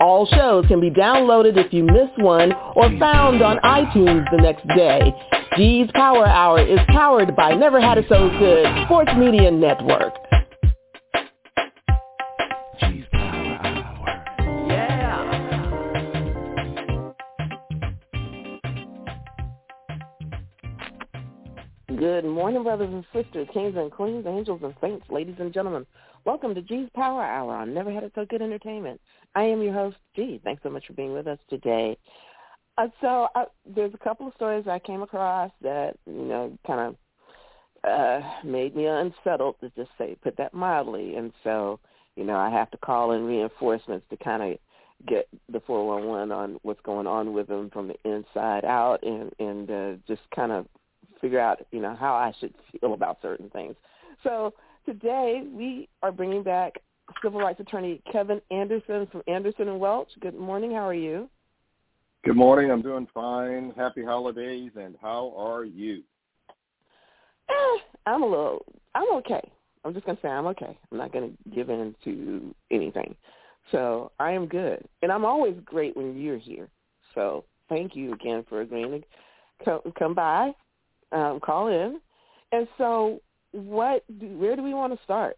All shows can be downloaded if you miss one or found on iTunes the next day. G's Power Hour is powered by Never Had It So Good Sports Media Network. G's Power Hour. Yeah. Good morning, brothers and sisters, kings and queens, angels and saints, ladies and gentlemen. Welcome to G's Power Hour on Never Had It So Good Entertainment. I am your host, G. Thanks so much for being with us today. Uh, so uh, there's a couple of stories I came across that you know kind of uh, made me unsettled to just say put that mildly, and so you know I have to call in reinforcements to kind of get the 411 on what's going on with them from the inside out, and and uh, just kind of figure out you know how I should feel about certain things. So today we are bringing back civil rights attorney Kevin Anderson from Anderson and Welch. Good morning. How are you? Good morning. I'm doing fine. Happy holidays. And how are you? Eh, I'm a little. I'm okay. I'm just gonna say I'm okay. I'm not gonna give in to anything. So I am good, and I'm always great when you're here. So thank you again for agreeing to come, come by, um, call in. And so, what? Do, where do we want to start?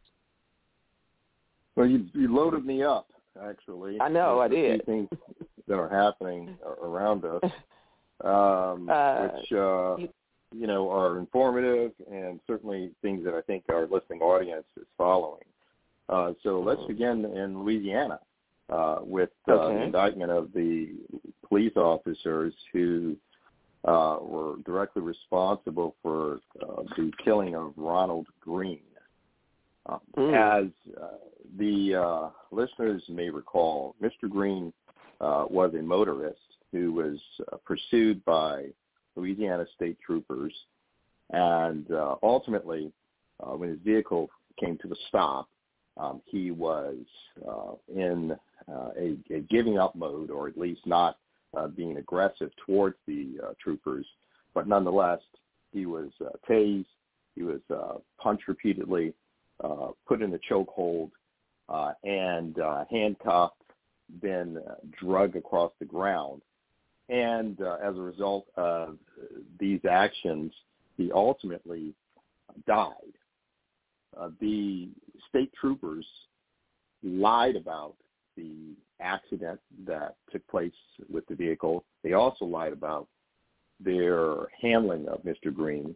Well, you you loaded me up actually. I know, I There's a few did. Things that are happening around us, um, Uh, which uh, you- you know are informative and certainly things that I think our listening audience is following. Uh, so let's Mhm. begin in Louisiana uh, with uh, Okay. the indictment of the police officers who uh, were directly responsible for uh, the killing of Ronald Greene. Mm. As uh, the uh, listeners may recall, Mr. Greene uh, was a motorist who was uh, pursued by Louisiana state troopers, and uh, ultimately, when his vehicle came to a stop, um, he was in a, a giving up mode, or at least not being aggressive towards the troopers. But nonetheless, he was tased, he was punched repeatedly, uh, put in a chokehold, uh, and uh, handcuffed, then uh, drug across the ground. And uh, as a result of these actions, he ultimately died. Uh, the state troopers lied about the accident that took place with the vehicle. They also lied about their handling of Mr. Greene.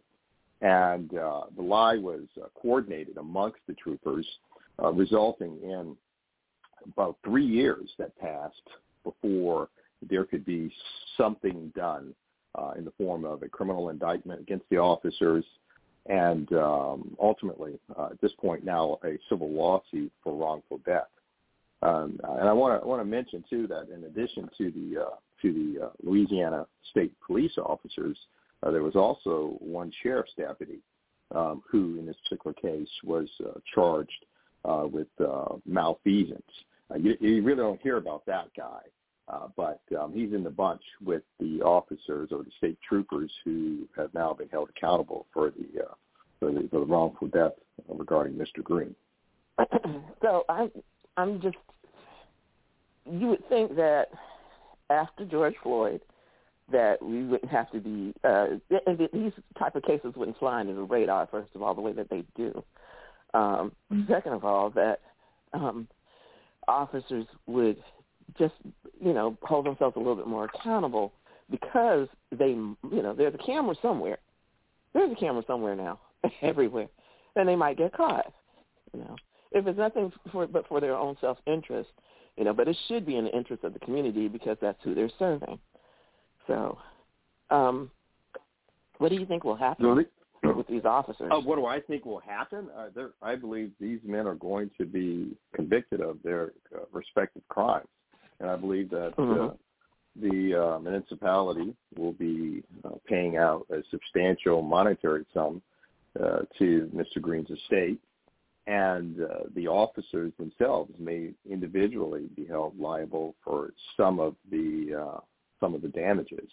And uh, the lie was uh, coordinated amongst the troopers, uh, resulting in about three years that passed before there could be something done uh, in the form of a criminal indictment against the officers and um, ultimately, uh, at this point now, a civil lawsuit for wrongful death. Um, and I want to want to mention too that in addition to the uh, to the uh, Louisiana state police officers, uh, there was also one sheriff's deputy um, who, in this particular case, was uh, charged uh, with uh, malfeasance. Uh, you, you really don't hear about that guy, uh, but um, he's in the bunch with the officers or the state troopers who have now been held accountable for the uh, for the, for the wrongful death regarding Mr. Greene. so I'm I'm just you would think that after George Floyd that we wouldn't have to be uh and these type of cases wouldn't fly under the radar first of all the way that they do. Um second of all that um officers would just you know hold themselves a little bit more accountable because they you know there's a camera somewhere. There's a camera somewhere now everywhere. And they might get caught. You know. If it's nothing for but for their own self interest, you know, but it should be in the interest of the community because that's who they're serving. So, um, what do you think will happen? So with these officers? Uh, what do I think will happen? Uh, I believe these men are going to be convicted of their uh, respective crimes, and I believe that uh, Mhm. the uh, municipality will be uh, paying out a substantial monetary sum uh, to Mr. Greene's estate, and uh, the officers themselves may individually be held liable for some of the uh, some of the damages.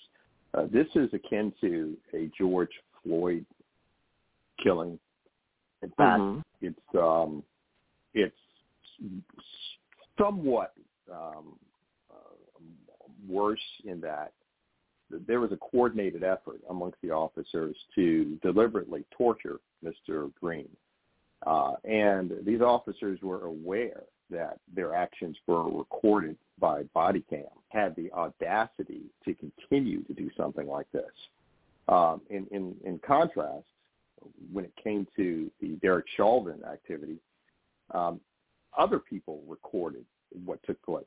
Uh, this is akin to a George Floyd killing. In fact, Mhm. it's um, it's somewhat um, uh, worse in that there was a coordinated effort amongst the officers to deliberately torture Mr. Greene. Uh, and these officers were aware that their actions were recorded by body cam, had the audacity to continue to do something like this. Um, in, in, in contrast, when it came to the Derek Chauvin activity, um, other people recorded what took place.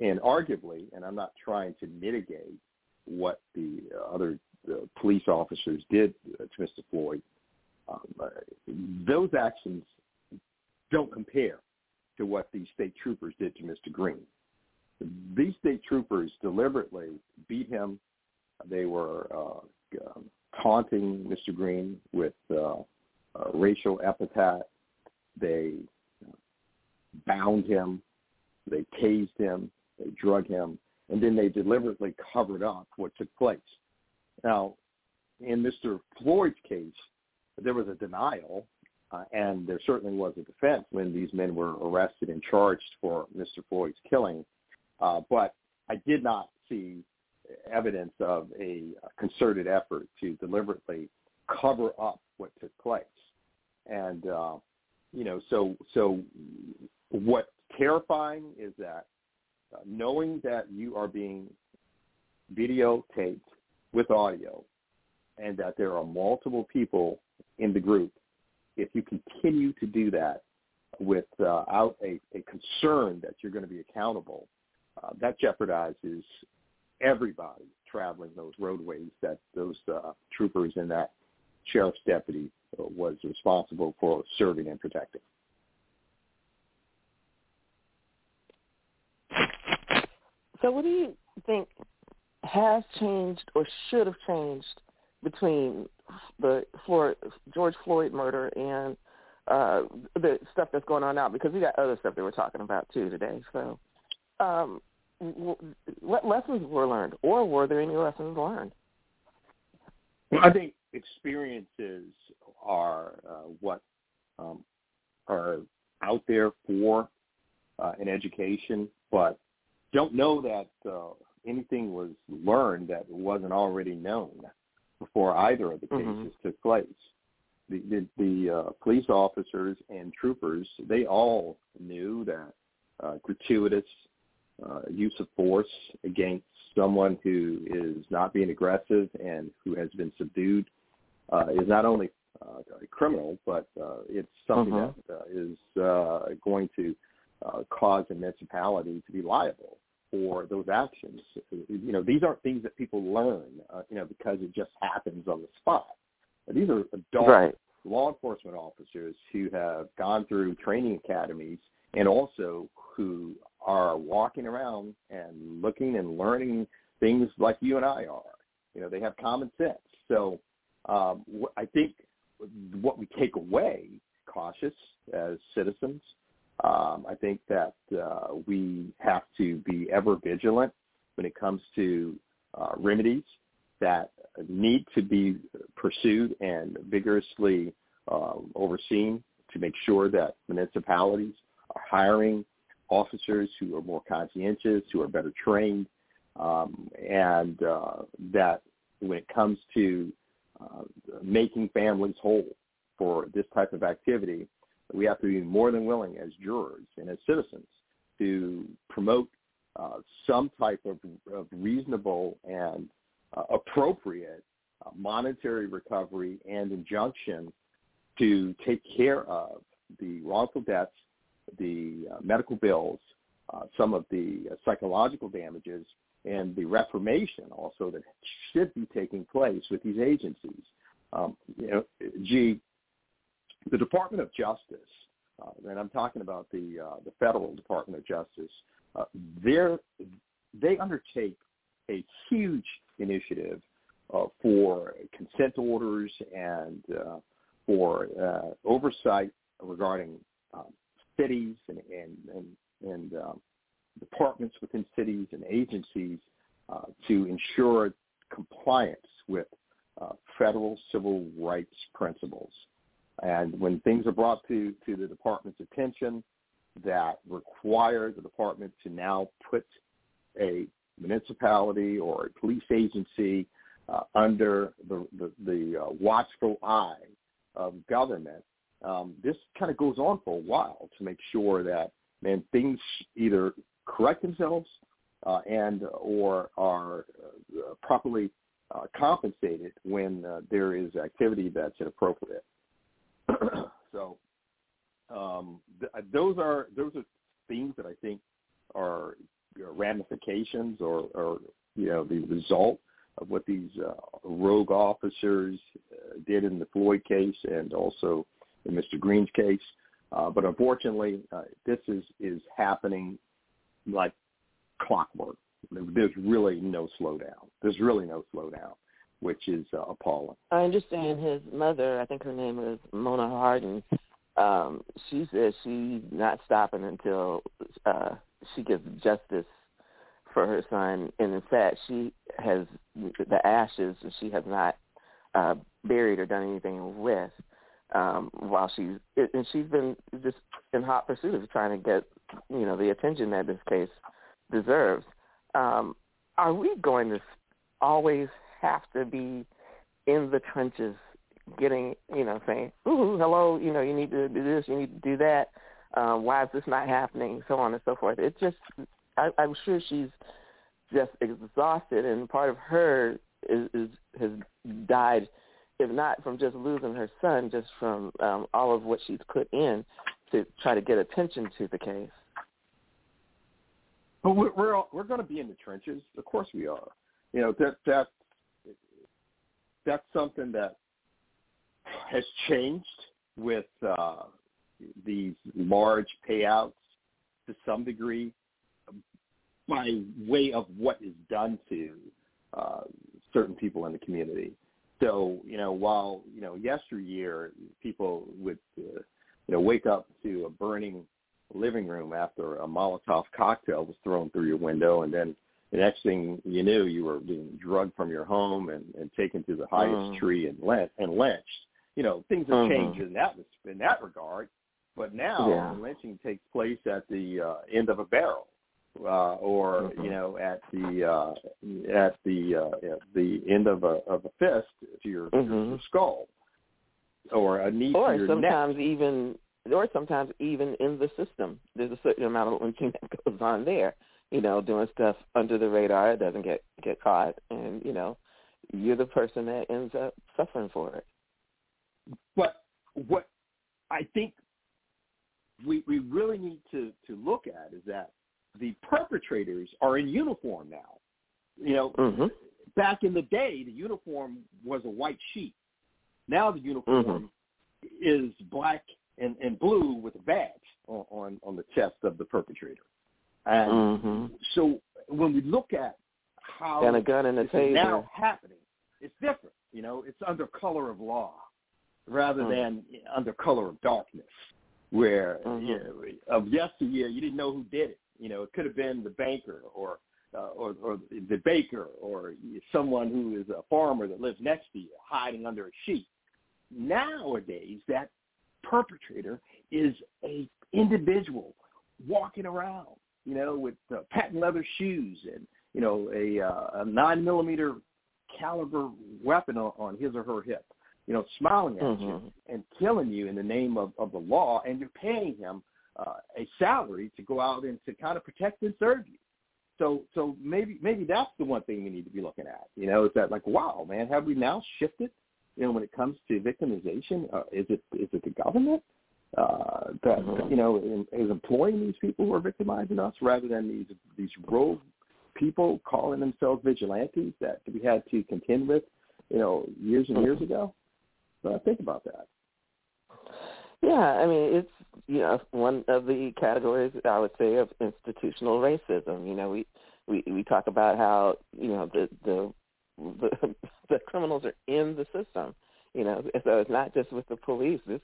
And arguably, and I'm not trying to mitigate what the other the police officers did to Mr. Floyd, um, uh, those actions don't compare to what the state troopers did to Mr. Greene. These state troopers deliberately beat him. They were uh, um, taunting Mr. Greene with uh, uh, racial epithet. They bound him. They tased him. They drug him. And then they deliberately covered up what took place. Now, in Mr. Floyd's case, there was a denial, uh, and there certainly was a defense when these men were arrested and charged for Mr. Floyd's killing. Uh, but I did not see evidence of a concerted effort to deliberately cover up what took place. And uh, you know, so so what's terrifying is that uh, knowing that you are being videotaped with audio and that there are multiple people in the group, if you continue to do that without a, a concern that you're going to be accountable, uh, that jeopardizes everybody traveling those roadways that those uh, troopers and that sheriff's deputy was responsible for serving and protecting. So what do you think has changed or should have changed between the Floyd, George Floyd murder and uh, the stuff that's going on now? Because we got other stuff that we're talking about too today. So, um, w- what lessons were learned, or were there any lessons learned? Well, I think experiences are uh, what um, are out there for uh, an education, but don't know that uh, anything was learned that wasn't already known before either of the cases Mhm. took place. The the, the uh, police officers and troopers they all knew that uh, gratuitous uh, use of force against someone who is not being aggressive and who has been subdued uh, is not only uh, a criminal, but uh, it's something Mhm. that uh, is uh, going to uh, cause a municipality to be liable for those actions. You know, these aren't things that people learn, uh, you know, because it just happens on the spot. These are adult Right. law enforcement officers who have gone through training academies and also who are walking around and looking and learning things like you and I are. You know, they have common sense. So um, I think what we take away, cautious as citizens, um, I think that uh, we have to be ever vigilant when it comes to uh, remedies that need to be pursued and vigorously um, overseen to make sure that municipalities are hiring officers who are more conscientious, who are better trained, um, and uh, that when it comes to uh, making families whole for this type of activity, we have to be more than willing as jurors and as citizens to promote uh, some type of, of reasonable and uh, appropriate uh, monetary recovery and injunction to take care of the wrongful deaths, the uh, medical bills, uh, some of the uh, psychological damages, and the reformation also that should be taking place with these agencies. Um, you know, gee, the Department of Justice, uh, and I'm talking about the uh, the federal Department of Justice, uh, they undertake a huge initiative uh, for consent orders and uh, for uh, oversight regarding um, cities and and and, and um, departments within cities and agencies to ensure compliance with federal civil rights principles. And when things are brought to, to the department's attention that require the department to now put a municipality or a police agency uh, under the, the, the uh, watchful eye of government, um, this kind of goes on for a while to make sure that man things either correct themselves uh, and or are uh, properly uh, compensated when uh, there is activity that's inappropriate. so um, th- those are those are things that I think are you know, ramifications or, or you know the result of what these uh, rogue officers uh, did in the Floyd case and also in Mr. Greene's case. Uh, but unfortunately, uh, this is is happening like clockwork. There's really no slowdown. There's really no slowdown, which is uh, appalling. I understand his mother. I think her name is Mona Hardin. Um, she says she's not stopping until uh, she gets justice for her son. And in fact, she has the ashes. She has not uh, buried or done anything with um, while she's and she's been just in hot pursuit of trying to get you know the attention that this case deserves. Um, are we going to always have to be in the trenches, getting you know saying, "Ooh, hello, you know, you need to do this, you need to do that." Um, why is this not happening? So on and so forth. It just, I, I'm sure she's just exhausted, and part of her is, is has died if not from just losing her son, just from um, all of what she's put in to try to get attention to the case. But we're we're, we're going to be in the trenches. Of course we are. You know that that that's something that has changed with uh, these large payouts to some degree by way of what is done to uh, certain people in the community. So, you know, while, you know, yesteryear people would, uh, you know, wake up to a burning living room after a Molotov cocktail was thrown through your window and then the next thing you knew you were being drugged from your home and, and taken to the highest Mm. tree and, lynch, and lynched. You know, things have Mhm. changed in that in that regard. But now Yeah. lynching takes place at the uh, end of a barrel uh, or Mhm. you know at the uh, at the uh, at the end of a of a fist to your, Mhm. your skull, or a knee to Or your sometimes neck. even, or sometimes even in the system, there's a certain amount of lynching that goes on there. You know, doing stuff under the radar, it doesn't get get caught, and you know, you're the person that ends up suffering for it. But what I think we we really need to to look at is that the perpetrators are in uniform now. You know, hmm back in the day, the uniform was a white sheet. Now the uniform is black and, and blue with a badge on, on, on the chest of the perpetrator. And hmm so when we look at how And a gun and a is now happening, it's different. You know, it's under color of law rather Mm. than under color of darkness, where Mhm. you know, of yesteryear you didn't know who did it. You know, it could have been the banker or uh, or, or the baker or someone who is a farmer that lives next to you hiding under a sheet. Nowadays, that perpetrator is a individual walking around, you know, with uh, patent leather shoes and you know a, uh, a nine millimeter caliber weapon on, on his or her hip, you know, smiling at you Mhm. and killing you in the name of, of the law, and you're paying him uh, a salary to go out and to kind of protect and serve you. So, so maybe maybe that's the one thing we need to be looking at. You know, is that like, wow, man, have we now shifted? You know, when it comes to victimization, uh, is it is it the government uh, that Mhm. you know is employing these people who are victimizing us rather than these these rogue people calling themselves vigilantes that we had to contend with, you know, years and years ago? uh, think about that? Yeah, I mean it's you know one of the categories I would say of institutional racism. You know, we we we talk about how you know the the the, the criminals are in the system. You know, so it's not just with the police. There's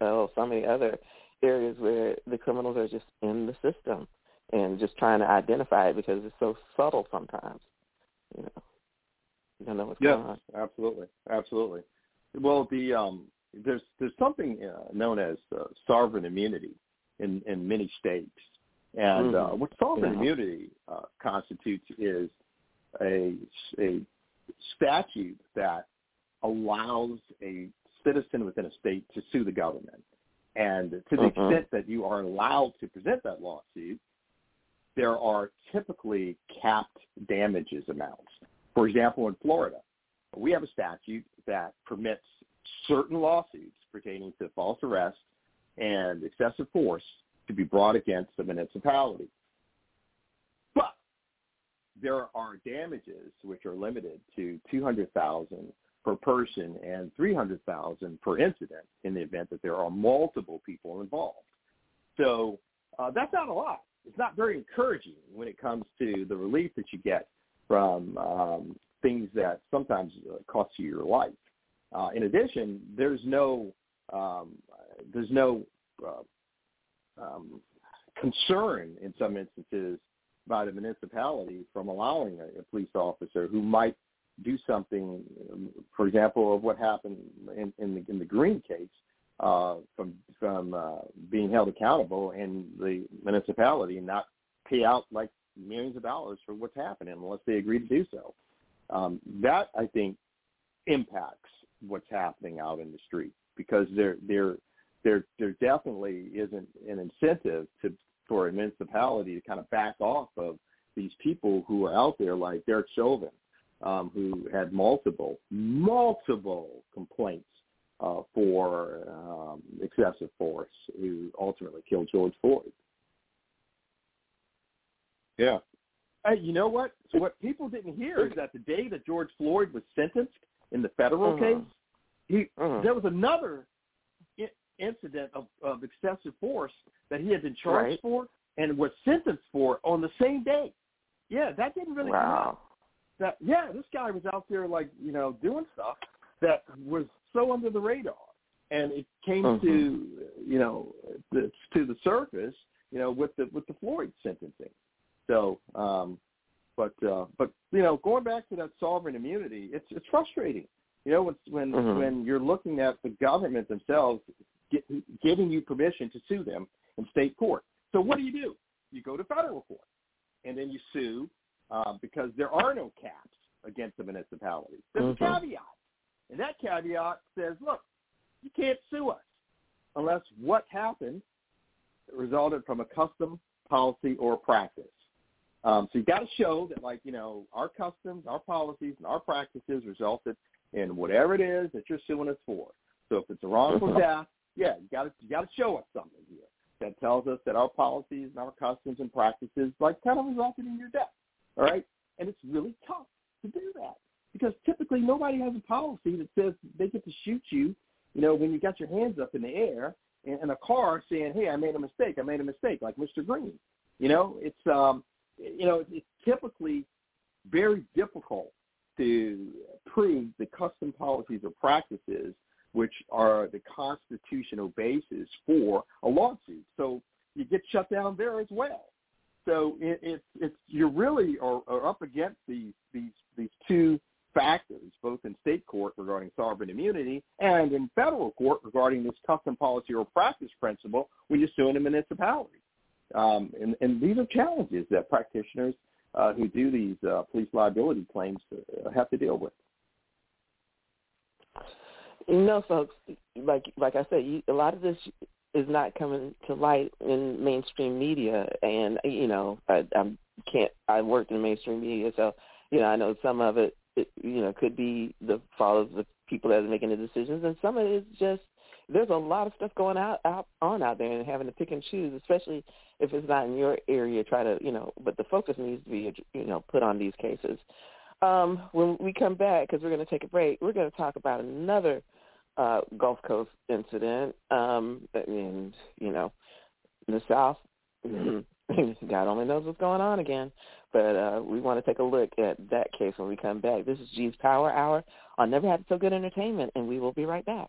oh, so many other areas where the criminals are just in the system and just trying to identify it because it's so subtle sometimes. You know, you don't know what's yes, going on. absolutely, absolutely. Well, the um, there's there's something uh, known as uh, sovereign immunity in in many states, and mm-hmm. uh, what sovereign yeah. immunity uh, constitutes is a a statute that allows a citizen within a state to sue the government. And to the Mhm. extent that you are allowed to present that lawsuit, there are typically capped damages amounts. For example, in Florida, we have a statute that permits certain lawsuits pertaining to false arrest and excessive force to be brought against the municipality. But there are damages which are limited to 200,000 per person and 300,000 per incident in the event that there are multiple people involved. So uh, that's not a lot. It's not very encouraging when it comes to the relief that you get from um, things that sometimes uh, cost you your life. Uh, in addition, there's no um, there's no uh, um, concern in some instances by the municipality from allowing a, a police officer who might do something, um, for example, of what happened in, in the in the Greene case, uh, from from uh, being held accountable and the municipality and not pay out like millions of dollars for what's happening unless they agree to do so. Um, that I think impacts what's happening out in the street because there there there there definitely isn't an incentive to for a municipality to kind of back off of these people who are out there like Derek Chauvin, um, who had multiple multiple complaints uh, for um, excessive force, who ultimately killed George Floyd. Yeah. Hey, you know what? So what people didn't hear is that the day that George Floyd was sentenced in the federal Mhm. case, he Mhm. there was another I- incident of, of excessive force that he had been charged Right. for and was sentenced for on the same day. Yeah, that didn't really come out. That yeah, this guy was out there like you know doing stuff that was so under the radar, and it came Mhm. to you know the, to the surface you know with the with the Floyd sentencing. So, um, but uh, but you know, going back to that sovereign immunity, it's it's frustrating. You know, when when Mhm. when you're looking at the government themselves get, giving you permission to sue them in state court. So what do you do? You go to federal court, and then you sue uh, because there are no caps against the municipality. There's Mhm. a caveat, and that caveat says, look, you can't sue us unless what happened resulted from a custom, policy, or practice. Um, so you've got to show that, like you know, our customs, our policies, and our practices resulted in whatever it is that you're suing us for. So if it's a wrongful Mhm. death, yeah, you got to you got to show us something here that tells us that our policies and our customs and practices like kind of resulted in your death. All right, and it's really tough to do that because typically nobody has a policy that says they get to shoot you, you know, when you got your hands up in the air in, in a car saying, "Hey, I made a mistake. I made a mistake," like Mr. Greene. You know, it's um, you know, it's typically very difficult to prove the custom policies or practices which are the constitutional basis for a lawsuit. So you get shut down there as well. So it, it's you really are, are up against these these these two factors, both in state court regarding sovereign immunity and in federal court regarding this custom policy or practice principle when you're suing a municipality. Um, and, and these are challenges that practitioners uh, who do these uh, police liability claims uh, have to deal with. You know, folks, like like I said, you, a lot of this is not coming to light in mainstream media, and you know, I, I can't. I worked in mainstream media, so you know, I know some of it, it you know, could be the fault of the people that are making the decisions, and some of it is just there's a lot of stuff going out, out on out there, and having to pick and choose, especially if it's not in your area. Try to, you know, but the focus needs to be, you know, put on these cases. Um, when we come back, because we're going to take a break, we're going to talk about another uh, Gulf Coast incident, um, and you know, the South, God only knows what's going on again. But uh, we want to take a look at that case when we come back. This is G's Power Hour on Never Had So Good Entertainment, and we will be right back.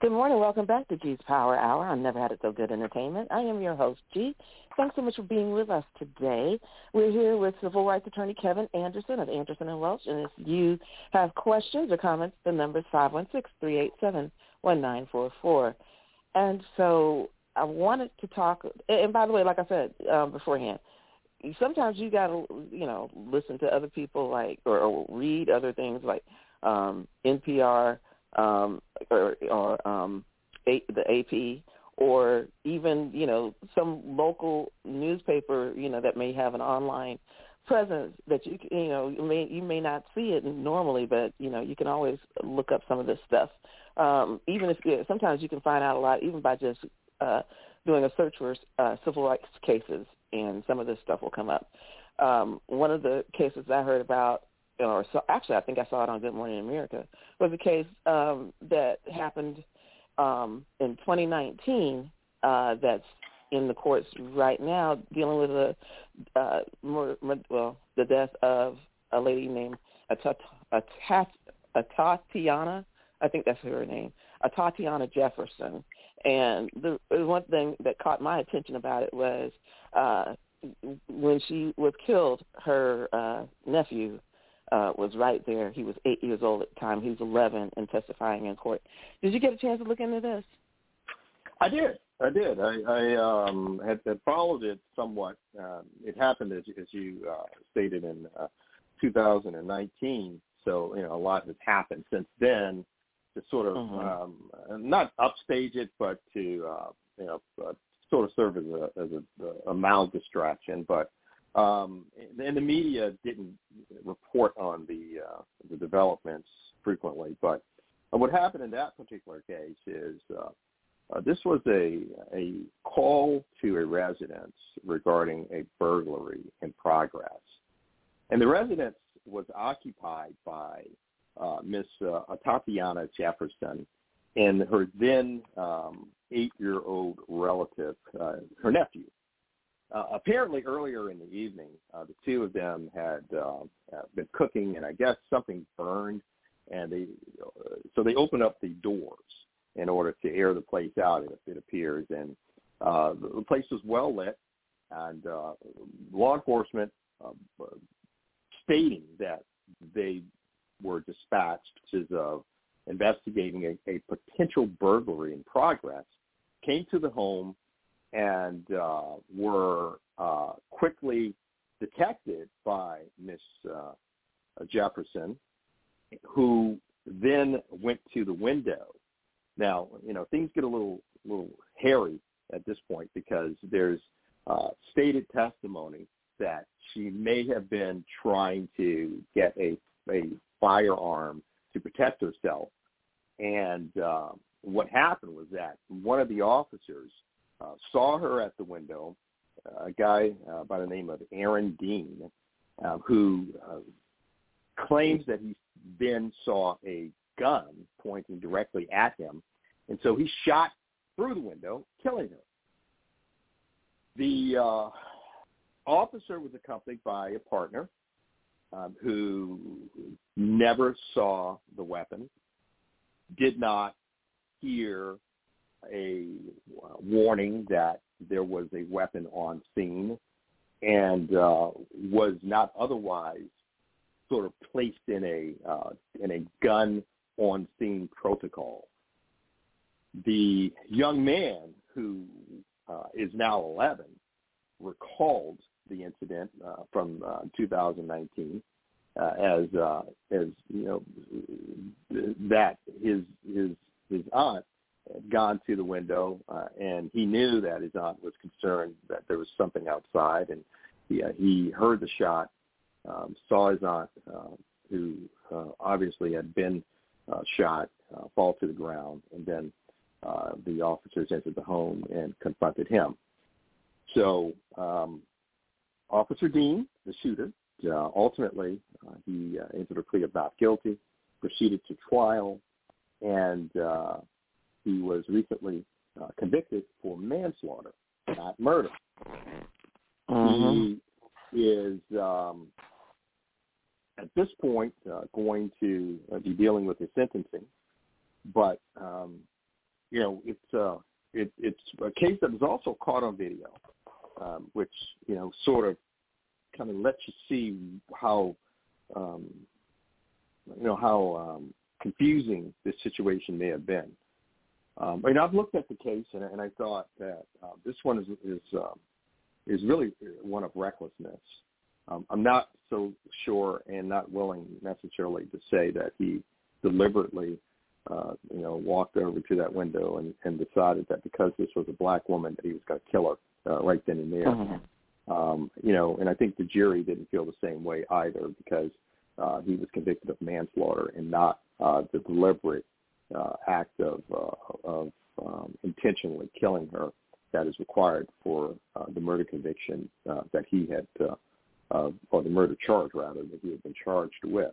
Good morning. Welcome back to G's Power Hour on Never Had It So Good Entertainment. I am your host, G. Thanks so much for being with us today. We're here with civil rights attorney Kevin Anderson of Anderson and Welch. And if you have questions or comments, the number is 516-387-1944. And so I wanted to talk, and by the way, like I said um, beforehand, sometimes you got to, you know, listen to other people like, or, or read other things like um, NPR, um, or, or um, a, the AP, or even you know some local newspaper you know that may have an online presence that you you know you may you may not see it normally, but you know you can always look up some of this stuff. Um, even if yeah, sometimes you can find out a lot even by just uh, doing a search for uh, civil rights cases, and some of this stuff will come up. Um, one of the cases I heard about or so, actually I think I saw it on Good Morning America, was a case um, that happened um, in 2019 uh, that's in the courts right now dealing with the uh, more, well the death of a lady named Atat- Atatiana. I think that's her name, Atatiana Jefferson. And the one thing that caught my attention about it was uh, when she was killed, her uh, nephew uh, was right there. He was eight years old at the time. He was 11 and testifying in court. Did you get a chance to look into this? I did. I did. I, I um, had, had followed it somewhat. Um, it happened as, as you uh, stated in uh, 2019. So you know a lot has happened since then to sort of mm-hmm. um, not upstage it, but to uh, you know uh, sort of serve as a as a, a mild distraction. But um, and the media didn't report on the uh, the developments frequently, but uh, what happened in that particular case is uh, uh, this was a a call to a residence regarding a burglary in progress, and the residence was occupied by uh, Miss uh, Tatiana Jefferson and her then um, eight-year-old relative, uh, her nephew. Uh, apparently, earlier in the evening, uh, the two of them had uh, uh, been cooking, and I guess something burned, and they uh, so they opened up the doors in order to air the place out. It, it appears, and uh, the place was well lit, and uh, law enforcement uh, stating that they were dispatched as of investigating a, a potential burglary in progress, came to the home and uh, were uh, quickly detected by Miss uh, Jefferson, who then went to the window. Now, you know, things get a little little hairy at this point because there's uh, stated testimony that she may have been trying to get a a firearm to protect herself, and uh, what happened was that one of the officers uh, saw her at the window, uh, a guy uh, by the name of Aaron Dean, uh, who uh, claims that he then saw a gun pointing directly at him, and so he shot through the window, killing her. The uh, officer was accompanied by a partner um, who never saw the weapon, did not hear a warning that there was a weapon on scene and uh, was not otherwise sort of placed in a uh, in a gun on scene protocol. The young man who uh, is now 11 recalled the incident uh, from uh, 2019 uh, as as you know that his his his aunt had gone to the window uh, and he knew that his aunt was concerned that there was something outside and he uh, he heard the shot, um, saw his aunt uh, who uh, obviously had been uh, shot uh, fall to the ground and then uh, the officers entered the home and confronted him. So um, Officer Dean, the shooter, uh, ultimately uh, he uh, entered a plea of not guilty, proceeded to trial, and uh, he was recently uh, convicted for manslaughter, not murder. Mm-hmm. He is um, at this point uh, going to uh, be dealing with his sentencing, but um, you know it's uh, it, it's a case that was also caught on video, um, which you know sort of kind of lets you see how um, you know how um, confusing this situation may have been. Um, mean, I've looked at the case and, and I thought that uh, this one is is um, is really one of recklessness. Um, I'm not so sure and not willing necessarily to say that he deliberately, uh, you know, walked over to that window and, and decided that because this was a black woman that he was going to kill her uh, right then and there. Mm-hmm. Um, you know, and I think the jury didn't feel the same way either because uh, he was convicted of manslaughter and not uh, the deliberate uh, act of, uh, of um, intentionally killing her that is required for uh, the murder conviction uh, that he had, uh, uh, or the murder charge rather that he had been charged with.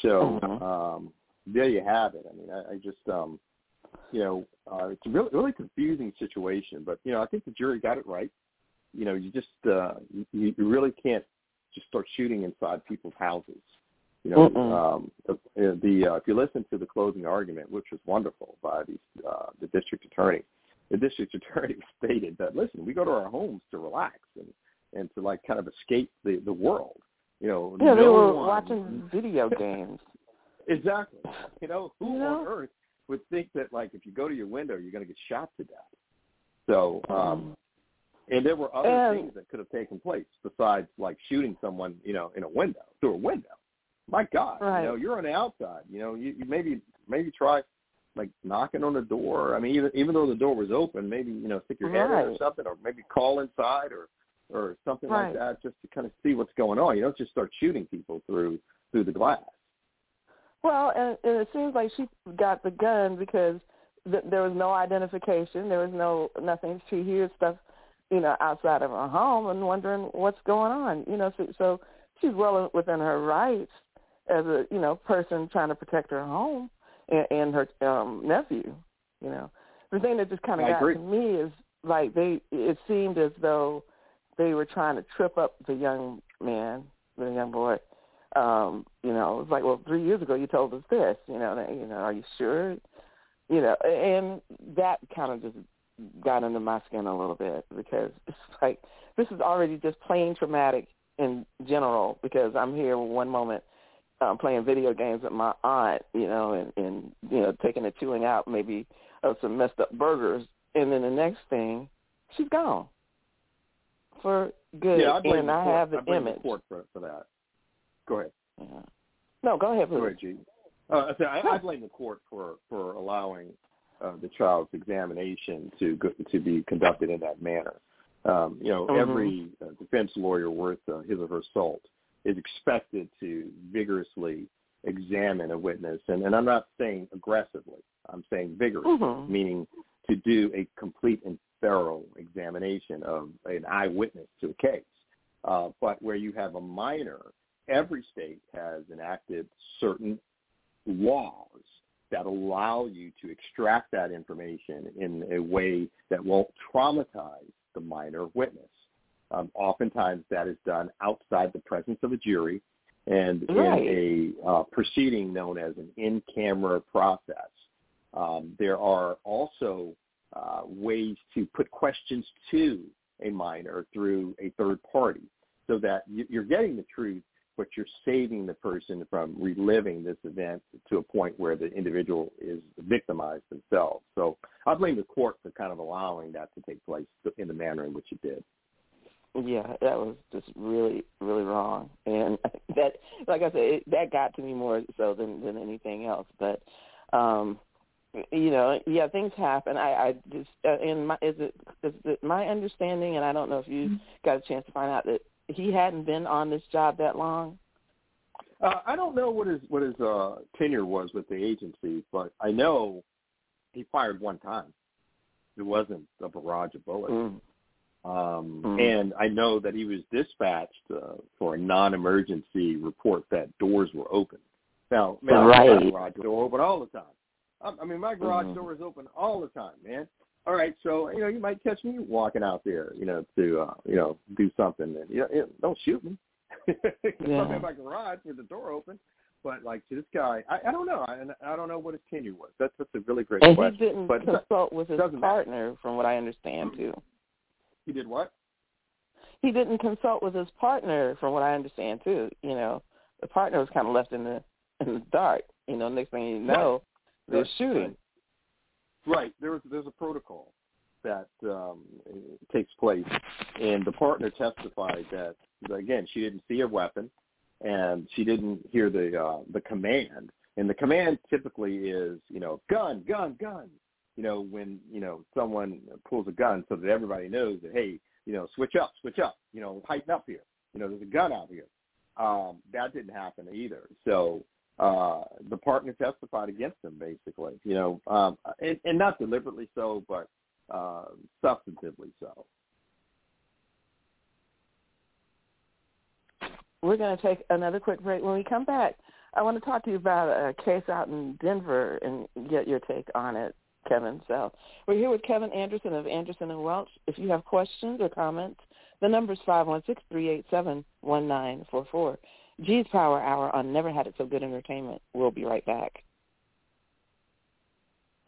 So Mhm. um, there you have it. I mean, I, I just, um, you know, uh, it's a really really confusing situation, but you know, I think the jury got it right. You know, you just uh, you, you really can't just start shooting inside people's houses. You know, Mm-mm. um, the, the uh, if you listen to the closing argument, which was wonderful by the uh, the district attorney, the district attorney stated that listen, we go to our homes to relax and and to like kind of escape the the world. You know, Yeah, they were one- watching video games. Exactly. You know, who You know? on earth would think that like if you go to your window, you're going to get shot to death? So, um, and there were other And- things that could have taken place besides like shooting someone, you know, in a window through a window. My God, Right. you know, you're on the outside. You know, you, you maybe maybe try like knocking on the door. I mean, even even though the door was open, maybe you know stick your head in or something, or maybe call inside or or something Right. like that, just to kind of see what's going on. You don't just start shooting people through through the glass. Well, and, and it seems like she got the gun because th- there was no identification. There was no nothing. She hears stuff, you know, outside of her home and wondering what's going on. You know, so, so she's well within her rights as a you know person trying to protect her home and, and her um nephew. You know, the thing that just kind of got agree. to me is like they. It seemed as though they were trying to trip up the young man, the young boy um, you know, it's like, well, three years ago you told us this, you know, that, you know, are you sure? You know, and that kind of just got under my skin a little bit because it's like this is already just plain traumatic in general because I'm here one moment um, playing video games with my aunt, you know, and, and you know, taking a chewing out maybe of some messed up burgers, and then the next thing, she's gone for good, Yeah, I blame and the I court. have the I blame image. the court for, for that. Go ahead. Yeah. No, go ahead, please. Go ahead, G. Uh, I, I, I blame the court for for allowing uh, the child's examination to go, to be conducted in that manner. Um, you know, Mhm. every uh, defense lawyer worth uh, his or her salt is expected to vigorously examine a witness, and, and I'm not saying aggressively. I'm saying vigorously, Mhm. meaning to do a complete and thorough examination of an eyewitness to a case. Uh, but where you have a minor, every state has enacted certain laws that allow you to extract that information in a way that won't traumatize the minor witness. Um, oftentimes that is done outside the presence of a jury and Right. in a uh, proceeding known as an in-camera process. Um, there are also uh, ways to put questions to a minor through a third party so that you're getting the truth, but you're saving the person from reliving this event to a point where the individual is victimized themselves. So I blame the court for kind of allowing that to take place in the manner in which it did. Yeah, that was just really, really wrong, and that, like I said, it, that got to me more so than than anything else. But, um, you know, yeah, things happen. I, I just, uh, in my, is it is it my understanding, and I don't know if you mm-hmm. got a chance to find out that he hadn't been on this job that long. Uh, I don't know what his what his uh, tenure was with the agency, but I know he fired one time. It wasn't a barrage of bullets. Mm. Um, mm-hmm. And I know that he was dispatched uh, for a non-emergency report that doors were open. Now, man, right. my garage door open all the time. I, I mean, my garage mm-hmm. door is open all the time, man. All right, so you know, you might catch me walking out there, you know, to uh, you know do something. And, you know, don't shoot me. yeah. I'm in my garage with the door open. But like to this guy, I, I don't know. I, I don't know what his tenure was. That's that's a really great and question. he didn't but consult with his partner, matter. from what I understand too. He did what? He didn't consult with his partner, from what I understand too. You know, the partner was kind of left in the in the dark. You know, next thing you know, right. they're shooting. Right. There's there's a protocol that um, takes place, and the partner testified that again she didn't see a weapon, and she didn't hear the uh, the command. And the command typically is you know gun, gun, gun you know, when, you know, someone pulls a gun so that everybody knows that, hey, you know, switch up, switch up, you know, heighten up here. You know, there's a gun out here. Um, that didn't happen either. So uh, the partner testified against him, basically, you know, um, and, and not deliberately so, but uh, substantively so. We're going to take another quick break. When we come back, I want to talk to you about a case out in Denver and get your take on it. Kevin. So we're here with Kevin Anderson of Anderson and Welch. If you have questions or comments, the number is five one six three eight seven one nine four four. G's Power Hour on Never Had It So Good Entertainment. We'll be right back.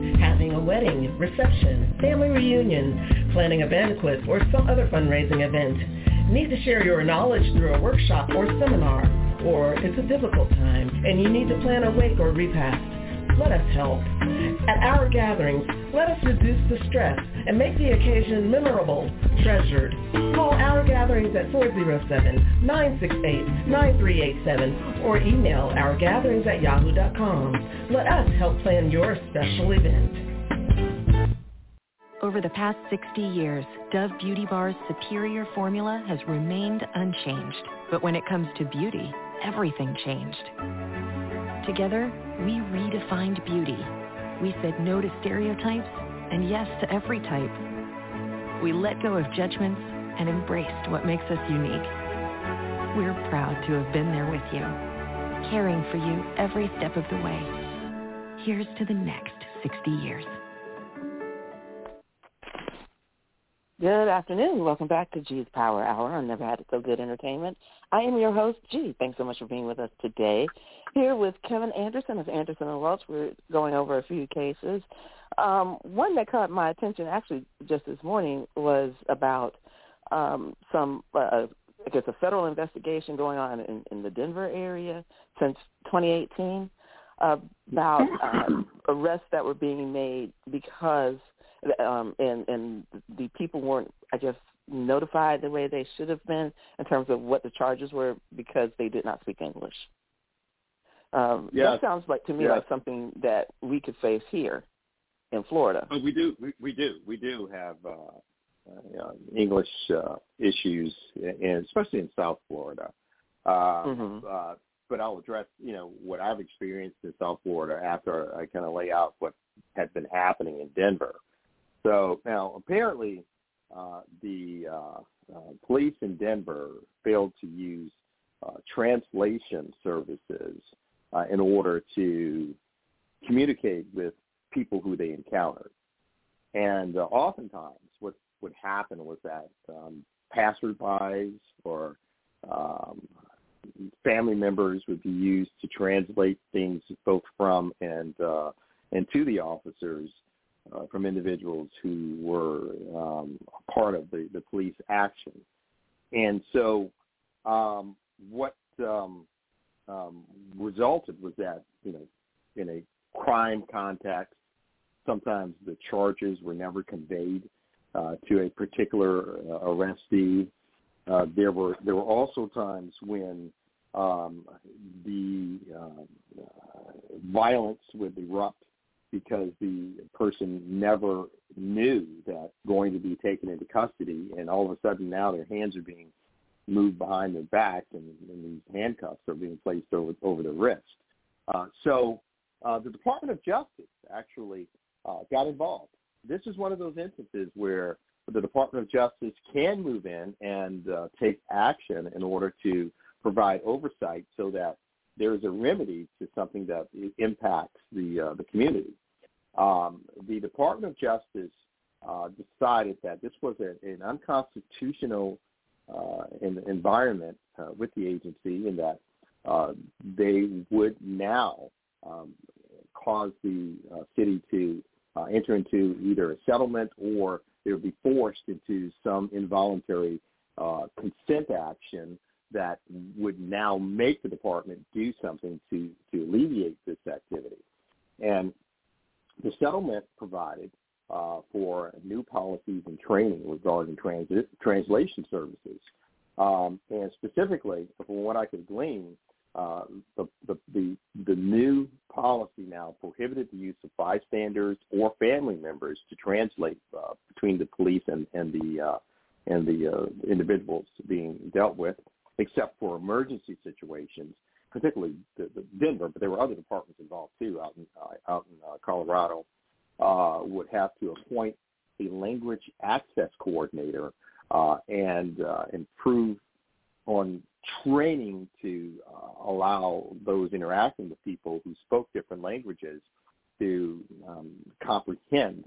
Having a wedding, reception, family reunion, planning a banquet, or some other fundraising event. Need to share your knowledge through a workshop or seminar, or it's a difficult time and you need to plan a wake or repast let us help. At our gatherings, let us reduce the stress and make the occasion memorable, treasured. Call our gatherings at 407-968-9387 or email ourgatherings at yahoo.com. Let us help plan your special event. Over the past 60 years, Dove Beauty Bar's superior formula has remained unchanged. But when it comes to beauty, everything changed. Together, we redefined beauty. We said no to stereotypes and yes to every type. We let go of judgments and embraced what makes us unique. We're proud to have been there with you, caring for you every step of the way. Here's to the next 60 years. Good afternoon. Welcome back to G's Power Hour on Never Had It So Good Entertainment. I am your host, G. Thanks so much for being with us today. Here with Kevin Anderson of Anderson and Welch. We're going over a few cases. Um, one that caught my attention actually just this morning was about um, some, uh, I guess, a federal investigation going on in, in the Denver area since 2018 uh, about uh, arrests that were being made because – um, and and the people weren't, I guess, notified the way they should have been in terms of what the charges were because they did not speak English. Um. That sounds like to me like something that we could face here in Florida. Oh, we do. We, we do. We do have uh, uh, English uh, issues, in, especially in South Florida. Uh, mm-hmm. uh, but I'll address, you know, what I've experienced in South Florida after I kind of lay out what had been happening in Denver. So now apparently uh, the uh, uh, police in Denver failed to use uh, translation services uh, in order to communicate with people who they encountered. And uh, oftentimes what would happen was that um, passerbys or um, family members would be used to translate things both from and uh, and to the officers uh, from individuals who were um, part of the, the police action. And so um, what um, um, resulted was that, you know, in a crime context, sometimes the charges were never conveyed uh, to a particular uh, arrestee. Uh, there were there were also times when um, the uh, violence would erupt because the person never knew that going to be taken into custody, and all of a sudden now their hands are being moved behind their back, and, and these handcuffs are being placed over over their wrist. Uh, so uh, the Department of Justice actually uh, got involved. This is one of those instances where the Department of Justice can move in and uh, take action in order to provide oversight so that there is a remedy to something that impacts the uh, the community. Um, the Department of Justice uh, decided that this was a, an unconstitutional uh, in, environment uh, with the agency, and that uh, they would now um, cause the uh, city to uh, enter into either a settlement or they would be forced into some involuntary consent action that would now make the department do something to, to alleviate this activity. And the settlement provided uh, for new policies and training regarding transit, translation services. Um, and specifically, from what I could glean, uh, the, the, the, the new policy now prohibited the use of bystanders or family members to translate uh, between the police and, and the, uh, and the uh, individuals being dealt with except for emergency situations, particularly the, the Denver, but there were other departments involved too out in uh, out in uh, Colorado. Uh, would have to appoint a language access coordinator uh, and uh, improve on training to uh, allow those interacting with people who spoke different languages to um, comprehend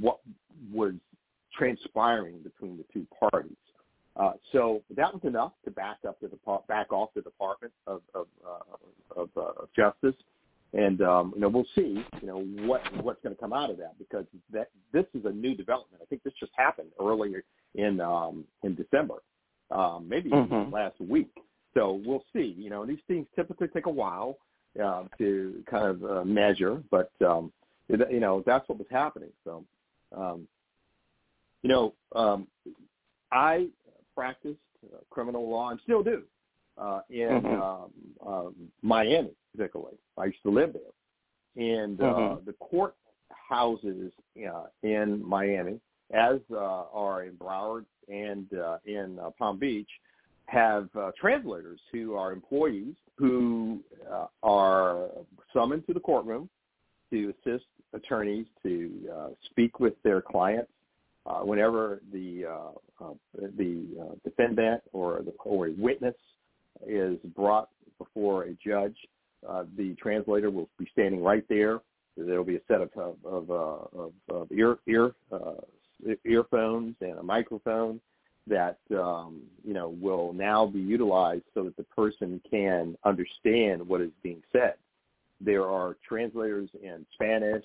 what was transpiring between the two parties. Uh, so that was enough to back up the depart- back off the Department of of, uh, of, uh, Justice, and um, you know we'll see you know what what's going to come out of that because that this is a new development. I think this just happened earlier in um, in December, um, maybe mm-hmm. last week. So we'll see. You know these things typically take a while uh, to kind of uh, measure, but um, it, you know that's what was happening. So um, you know um, I practiced uh, criminal law and still do uh, in mm-hmm. um, uh, Miami, particularly. I used to live there, and uh, mm-hmm. the court houses uh, in Miami, as uh, are in Broward and uh, in uh, Palm Beach, have uh, translators who are employees who uh, are summoned to the courtroom to assist attorneys to uh, speak with their clients uh, whenever the uh, uh, the uh, defendant or the or a witness is brought before a judge, uh, the translator will be standing right there. There will be a set of of, of, uh, of, ear ear uh, earphones and a microphone that um, you know will now be utilized so that the person can understand what is being said. There are translators in Spanish,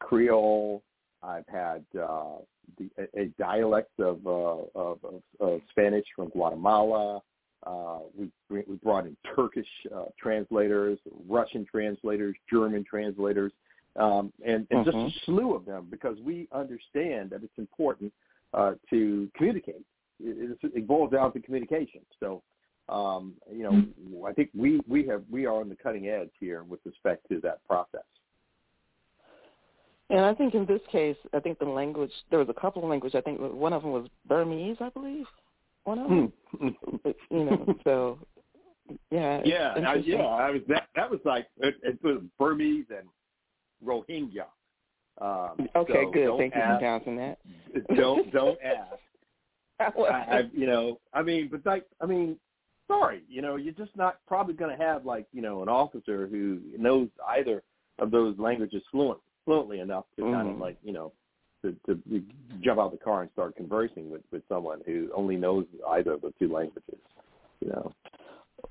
Creole. I've had the, a, a dialect of, uh, of, of, of Spanish from Guatemala. Uh, we we brought in Turkish uh, translators, Russian translators, German translators, um, and, and mm-hmm. just a mm-hmm. slew of them because we understand that it's important uh, to communicate. It, it boils down to communication. So, um, you know, I think we we have we are on the cutting edge here with respect to that process. And I think in this case, I think the language there was a couple of languages. I think one of them was Burmese, I believe. One of them, hmm. you know. So yeah, yeah, I, yeah. I was that. That was like it, it was Burmese and Rohingya. Um, okay, so good. Thank ask, you for pronouncing that. Don't don't ask. I, I, you know, I mean, but like, I mean, sorry, you know, you're just not probably going to have like, you know, an officer who knows either of those languages fluent fluently enough to mm-hmm. kind of like you know to, to jump out of the car and start conversing with with someone who only knows either of the two languages. You know.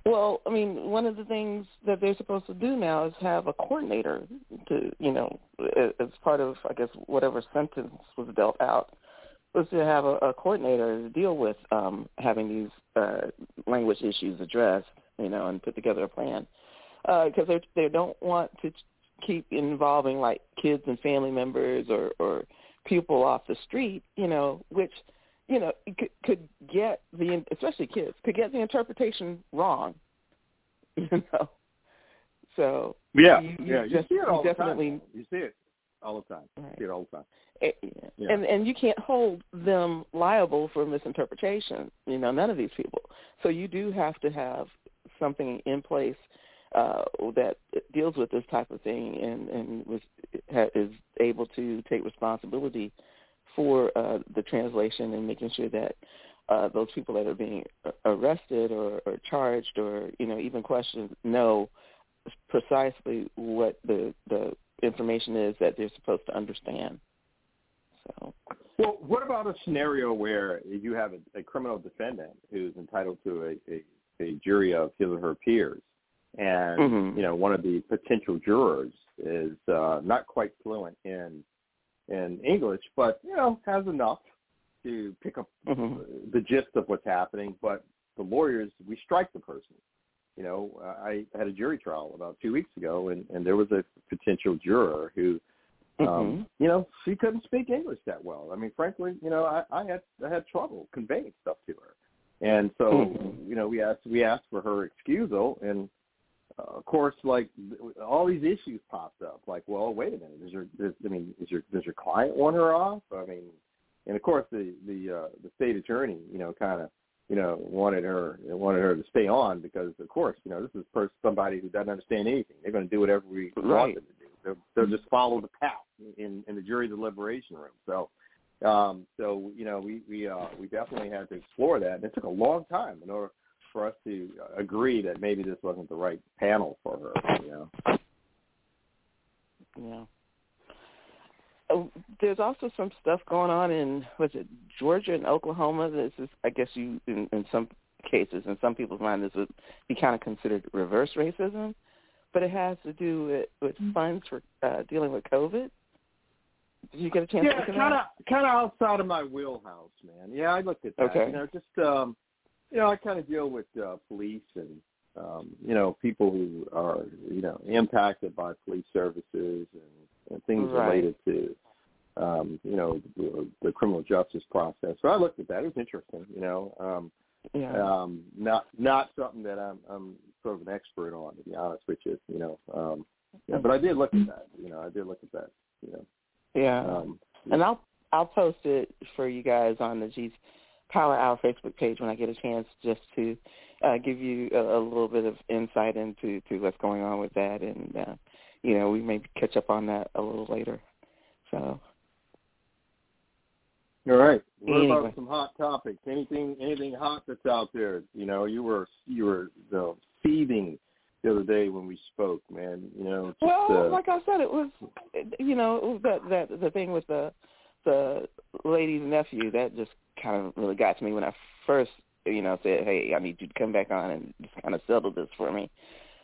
Well, I mean, one of the things that they're supposed to do now is have a coordinator to, you know, as part of, I guess, whatever sentence was dealt out, was to have a, a coordinator to deal with um, having these uh, language issues addressed, you know, and put together a plan. Because uh, they they don't want to keep involving like kids and family members or or people off the street, you know, which you know could, could get the especially kids could get the interpretation wrong, you know. So yeah, you, you yeah, just, you see it all you the time. You see it all the time. Right. You see it all the time. It, Yeah. and and you can't hold them liable for misinterpretation. You know, none of these people. So you do have to have something in place uh, that deals with this type of thing and and was ha- is able to take responsibility for uh, the translation and making sure that uh, those people that are being arrested or, or charged or you know even questioned know precisely what the the information is that they're supposed to understand. So Well, what about a scenario where you have a, a criminal defendant who's entitled to a, a, a jury of his or her peers, and Mhm. you know one of the potential jurors is uh, not quite fluent in in English, but you know has enough to pick up Mhm. the gist of what's happening. But the lawyers, we strike the person. You know, I had a jury trial about two weeks ago, and, and there was a potential juror who um, Mhm. you know, she couldn't speak English that well. I mean, frankly, you know, I, I had I had trouble conveying stuff to her, and so Mhm. you know, we asked we asked for her excusal, and uh, of course, like all these issues popped up. Like, well, wait a minute, is your is, I mean, is your does your client want her off? I mean, and of course, the the uh, the state attorney, you know, kind of you know wanted her wanted her to stay on because of course, you know, this is per- somebody who doesn't understand anything. They're going to do whatever we want them to do. They'll, they'll just follow the path in, in the jury deliberation room. So, um, so you know, we we uh, we definitely had to explore that, and it took a long time in order for us to uh, agree that maybe this wasn't the right panel for her. You know. Yeah. Uh, There's also some stuff going on in was it Georgia and Oklahoma. This is, I guess, you in, in some cases, in some people's mind, this would be kind of considered reverse racism, but it has to do with, with funds for uh, dealing with COVID. Did you get a chance to Yeah, kind of kind of outside of my wheelhouse, man. Yeah, I looked at that. Okay. You know, just um, you know, I kind of deal with uh, police and um, you know people who are you know impacted by police services and, and things Right. related to um, you know the, the criminal justice process. So I looked at that. It was interesting. You know, um, Yeah. um, not not something that I'm I'm sort of an expert on, to be honest with you. You know, um, yeah, but I did look at that. You know, I did look at that. You know. yeah. Um, And I'll I'll post it for you guys on the G's Power Hour Facebook page when I get a chance, just to uh, give you a, a little bit of insight into to what's going on with that, and uh, you know we may catch up on that a little later. So All right. What Anyway. about some hot topics? Anything anything hot that's out there? You know, you were you were you know, seething the other day when we spoke, man. You know, just, well, uh, like I said, it was you know it was that that the thing with the the lady's nephew that just kind of really got to me when I first you know said, hey, I need you to come back on and just kind of settle this for me.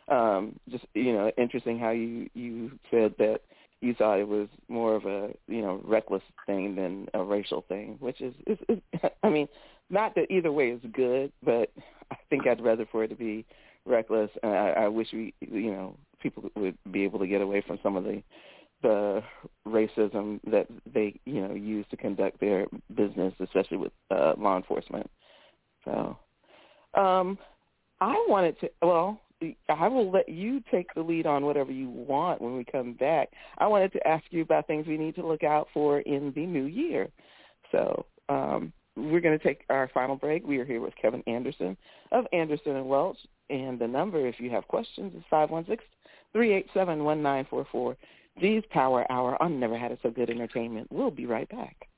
Um, just you know, interesting how you you said that you thought it was more of a you know reckless thing than a racial thing, which is, is, is I mean, not that either way is good, but I think I'd rather for it to be reckless. And I, I wish we you know people would be able to get away from some of the the racism that they you know use to conduct their business, especially with uh, law enforcement. So, um, I wanted to well. I will let you take the lead on whatever you want when we come back. I wanted to ask you about things we need to look out for in the new year. So um, we're going to take our final break. We are here with Kevin Anderson of Anderson and Welch, and the number, if you have questions, is five one six three eight seven one nine four four. G's Power Hour on Never Had It So Good Entertainment. We'll be right back.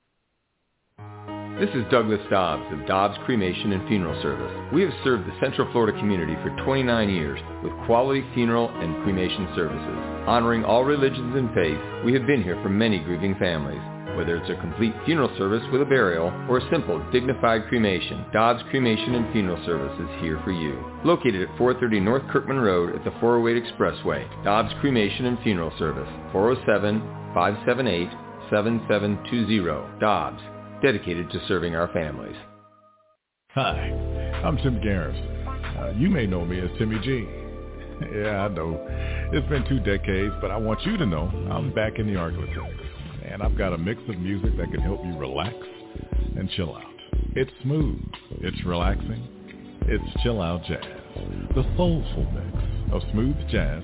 This is Douglas Dobbs of Dobbs Cremation and Funeral Service. We have served the Central Florida community for 29 years with quality funeral and cremation services. Honoring all religions and faiths, we have been here for many grieving families. Whether it's a complete funeral service with a burial or a simple, dignified cremation, Dobbs Cremation and Funeral Service is here for you. Located at 430 North Kirkman Road at the 408 Expressway, Dobbs Cremation and Funeral Service, 407-578-7720. Dobbs, dedicated to serving our families. Hi, I'm Tim Garrison. Uh, you may know me as Timmy G. Yeah, I know. It's been two decades, but I want you to know I'm back in the Arklatex. And I've got a mix of music that can help you relax and chill out. It's smooth. It's relaxing. It's chill out jazz. The soulful mix of smooth jazz,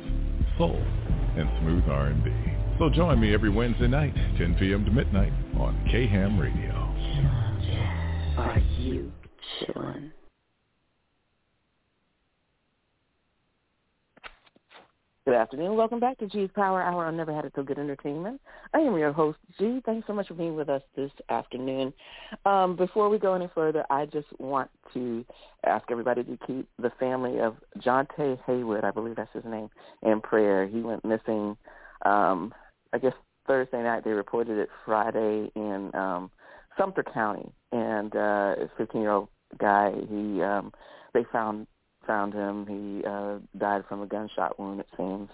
soul, and smooth R&B. So join me every Wednesday night, 10 p.m. to midnight on KHAM Radio. Are you chillin'? Good afternoon. Welcome back to G's Power Hour on Never Had It So Good Entertainment. I am your host, G. Thanks so much for being with us this afternoon. Um, before we go any further, I just want to ask everybody to keep the family of Jonte Haywood, I believe that's his name, in prayer. He went missing, um, I guess, Thursday night. They reported it Friday in um, Sumter County. And uh, a 15-year-old guy, he um, they found found him. He uh, died from a gunshot wound, it seems.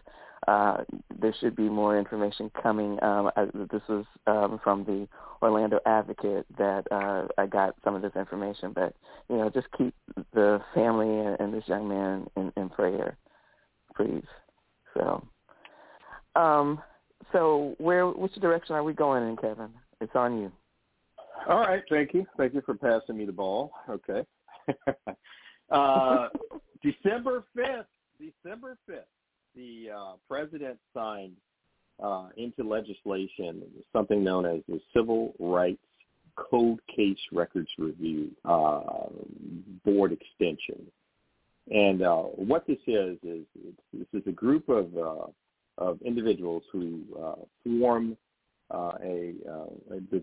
Uh, there should be more information coming. Um, I, this was um, from the Orlando Advocate that uh, I got some of this information, but you know, just keep the family and, and this young man in, in prayer, please. So, um, so where, which direction are we going in, Kevin? It's on you. All right, thank you. Thank you for passing me the ball. Okay. uh, December 5th, December 5th, the uh, president signed uh, into legislation something known as the Civil Rights Cold Case Records Review uh, Board Extension. And uh, what this is is this is a group of uh, of individuals who uh, form uh, a, uh, a the,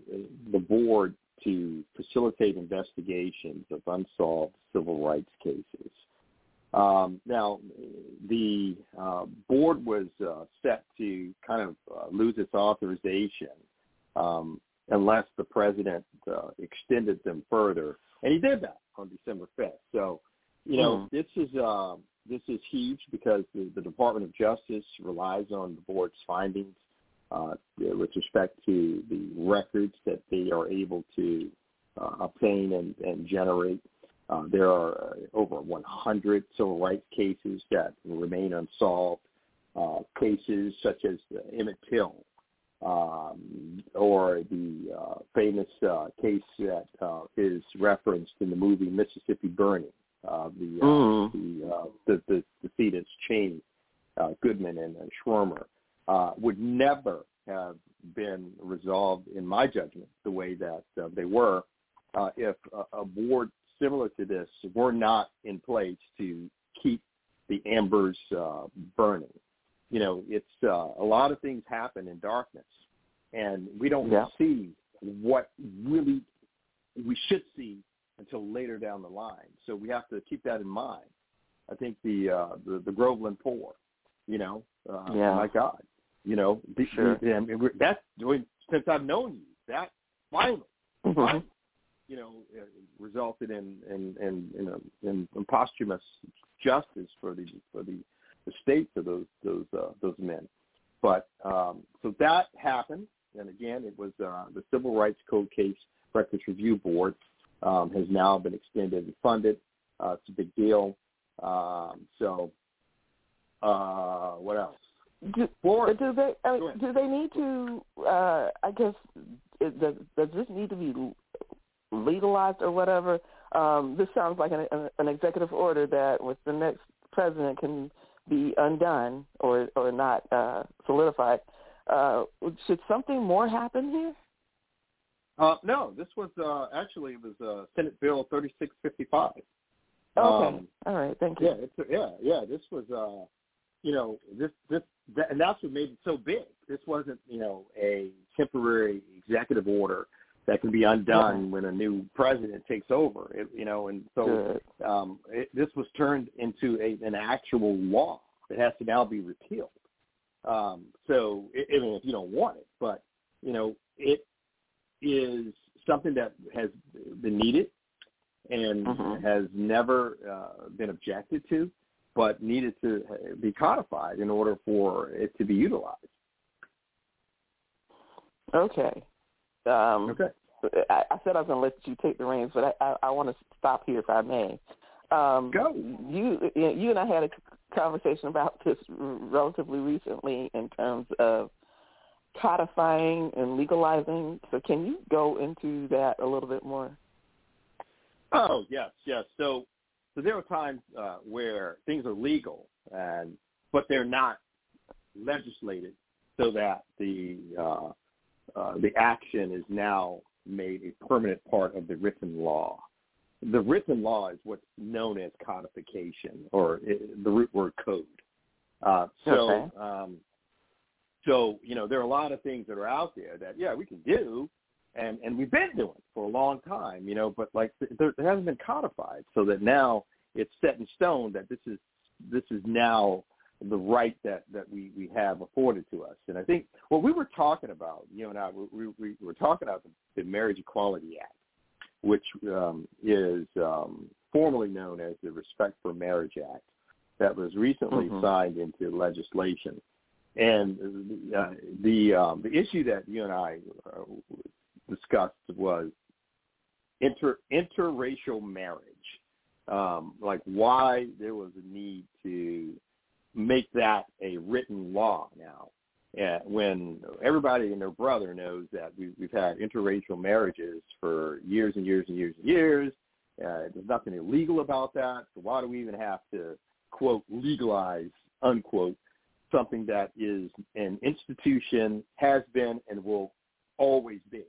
the board to facilitate investigations of unsolved civil rights cases. Um, now, the uh, board was uh, set to kind of uh, lose its authorization um, unless the president uh, extended them further, and he did that on December 5th. So, you know, mm. this is uh, this is huge because the, the Department of Justice relies on the board's findings uh, with respect to the records that they are able to uh, obtain and, and generate. Uh, there are uh, over 100 civil rights cases that remain unsolved. Uh, cases such as Emmett Till um, or the uh, famous uh, case that uh, is referenced in the movie Mississippi Burning, uh, the, uh, mm. the, uh, the the decedents Cheney, uh, Goodman, and uh, Schwerner uh, would never have been resolved, in my judgment, the way that uh, they were, uh, if a, a board similar to this were not in place to keep the embers uh, burning. You know, it's uh, a lot of things happen in darkness, and we don't yeah. see what really we should see until later down the line. So we have to keep that in mind. I think the uh, the, the Groveland Four, you know, uh, yeah. my God, you know, the, sure. the, and that's since I've known you. That finally, mm-hmm. finally, you know, uh, resulted in in in, in, a, in, in posthumous justice for the for the, the states of those those uh, those men. But um, so that happened, and again, it was uh, the Civil Rights Cold Case Records Review Board um, has now been extended and funded. Uh, it's a big deal. Um, so, uh, what else? Do, Florida. do they I mean, do they need to? Uh, I guess does, does this need to be legalized or whatever? Um, this sounds like an, an executive order that, with the next president, can be undone or or not uh, solidified. Uh, should something more happen here? Uh, no, this was uh, actually it was uh, Senate Bill 3655. Okay, Um, all right, thank you. yeah, it's, yeah, yeah. This was, uh, you know, this this that, and that's what made it so big. This wasn't, you know, a temporary executive order that can be undone Yeah. when a new president takes over. It, you know, and so um, it, this was turned into a, an actual law that has to now be repealed. Um, so, I I mean, if you don't want it, but you know, it is something that has been needed and Mhm. has never uh, been objected to, but needed to be codified in order for it to be utilized. Okay. Um, Okay. I, I said I was going to let you take the reins, but I, I, I want to stop here if I may. Um, Go. You, you and I had a conversation about this relatively recently in terms of codifying and legalizing. So can you go into that a little bit more? Oh yes, yes. So, so there are times uh, where things are legal, and but they're not legislated, so that the uh, uh, the action is now made a permanent part of the written law. The written law is what's known as codification, or i the root word code. Uh, so, Okay. um, so you know, there are a lot of things that are out there that yeah we can do, and and we've been doing it for a long time, you know, but like there, it hasn't been codified, so that now it's set in stone that this is this is now the right that that we we have afforded to us. And I think what we were talking about, you and I, we we, we were talking about the, the Marriage Equality Act, which um, is um, formally known as the Respect for Marriage Act, that was recently Mhm. signed into legislation. And uh, the um, the issue that you and I uh, discussed was inter interracial marriage, um, like why there was a need to make that a written law now. Uh, when everybody and their brother knows that we, we've had interracial marriages for years and years and years and years, uh, there's nothing illegal about that. So why do we even have to quote legalize unquote something that is an institution, has been, and will always be?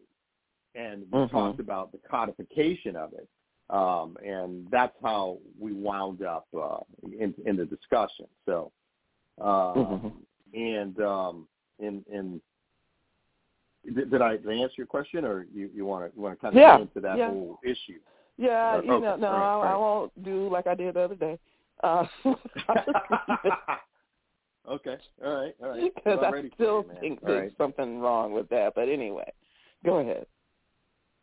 And we Mhm. talked about the codification of it, um, and that's how we wound up uh, in, in the discussion. So, uh, Mhm. and um, and and did, did I did I answer your question, or you you want to you want to kind of Yeah, get into that yeah. whole issue? Yeah, Uh, you okay, know, no, right, I, all I won't do like I did the other day. Uh, okay, all right, all right. because I still think All there's right. something wrong with that. But anyway, go ahead.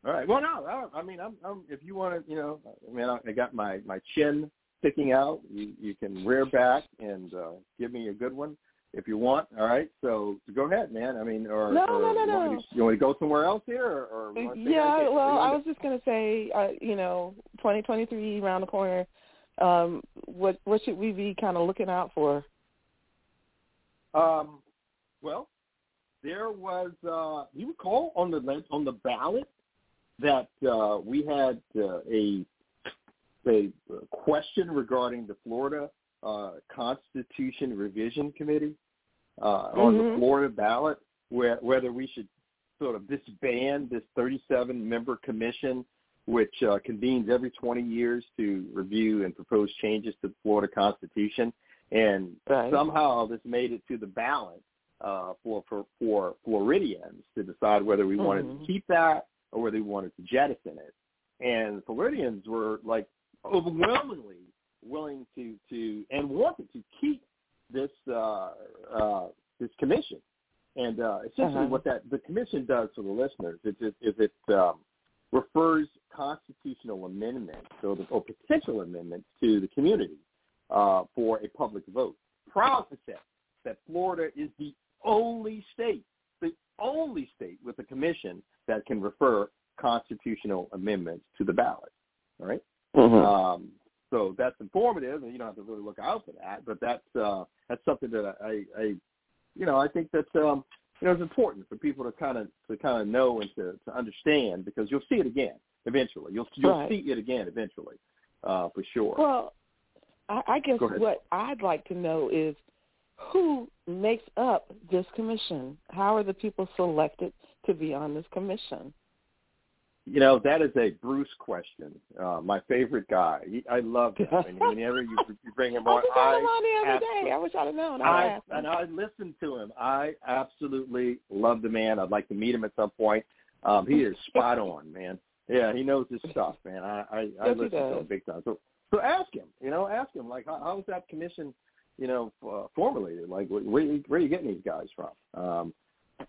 All right. Well, no, I, I mean, I'm, I'm, if you want to, you know, I mean, I, I got my my chin sticking out. You you can rear back and uh, give me a good one if you want. All right. So, go ahead, man. I mean, or, No, or no, no, you, want no. to, you want to go somewhere else here, or, or say Yeah, well, I was just gonna say, uh, you know, 2023 around the corner. Um, what what should we be kind of looking out for? Um, well, there was. Uh, you recall on the on the ballot that uh, we had uh, a a question regarding the Florida uh, Constitution Revision Committee uh, on the Mhm. Florida ballot, where, whether we should sort of disband this 37-member commission, which uh, convenes every 20 years to review and propose changes to the Florida Constitution, and Right. somehow this made it to the ballot uh, for, for for Floridians to decide whether we wanted Mhm. to keep that or whether we wanted to jettison it. And Floridians were like overwhelmingly willing to to and wanted to keep this uh, uh, this commission. And uh, essentially, Uh-huh. what that the commission does for the listeners is it, is it um, refers constitutional amendments or, the, or potential amendments to the community uh, for a public vote. Proud to say that Florida is the only state, the only state with a commission that can refer constitutional amendments to the ballot. All right? Mhm. Um, so that's informative, and you don't have to really look out for that. But that's uh, that's something that I, I, you know, I think that's um, you know, it's important for people to kind of to kind of know and to, to understand because you'll see it again eventually. You'll you'll Right. see it again eventually, uh, for sure. Well, I, I guess what I'd like to know is who makes up this commission? How are the people selected to be on this commission? You know, that is a Bruce question. Uh, my favorite guy. He, I love him. And whenever you, you bring him I on, had him I, on the other day. I wish I'd have known. I, I and I listened to him. I absolutely love the man. I'd like to meet him at some point. Um, he is spot on, man. Yeah, he knows his stuff, man. I I, I Yes, he listen to him big time. So so ask him. You know, ask him like how, how's that commission, you know, uh, formulated? Like where where, where are you getting these guys from? Um,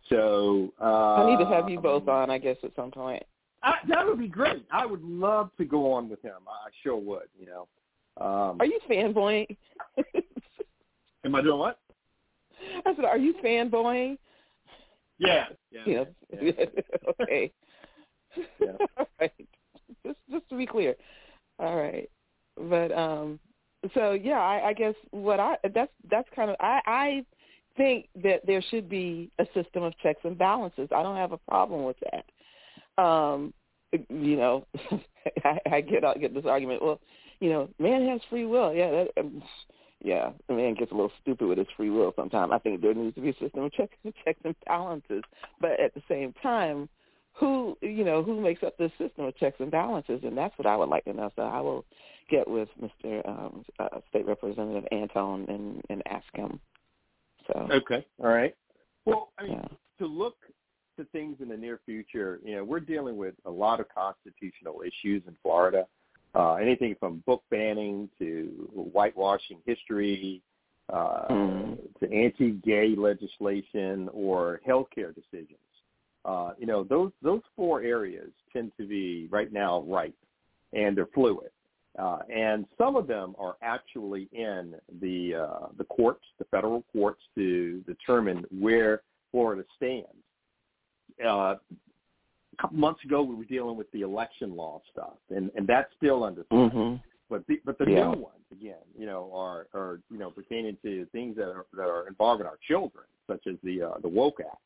So uh, I need to have you both on, I guess, at some point. I, that would be great. I would love to go on with him. I sure would. You know. Um, Are you fanboying? am I doing what? I said, are you fanboying? Yeah. Yeah. You know, yeah. okay. Yeah. All right. Just just to be clear. All right. But um so yeah, I, I guess what I that's that's kind of I I think that there should be a system of checks and balances. I don't have a problem with that. Um you know, I, I get I get this argument. Well, you know, man has free will. Yeah, that, um, yeah, the man gets a little stupid with his free will sometimes. I think there needs to be a system of checks, checks and balances, but at the same time, who you know who makes up this system of checks and balances, and that's what I would like to know. So I will get with Mr. Um, uh, State Representative Antone and and ask him. So Okay. All right. Well, I mean, yeah. to look to things in the near future, you know, we're dealing with a lot of constitutional issues in Florida. Uh, anything from book banning to whitewashing history, uh, Mhm. to anti-gay legislation or healthcare decisions. Uh, you know, those those four areas tend to be right now ripe, and they're fluid. Uh, and some of them are actually in the uh, the courts, the federal courts, to determine where Florida stands. Uh, a couple months ago, we were dealing with the election law stuff, and, and that's still under. Mhm. But the, but the Yeah. new ones again, you know, are are you know pertaining to things that are that are involving our children, such as the uh, the woke act,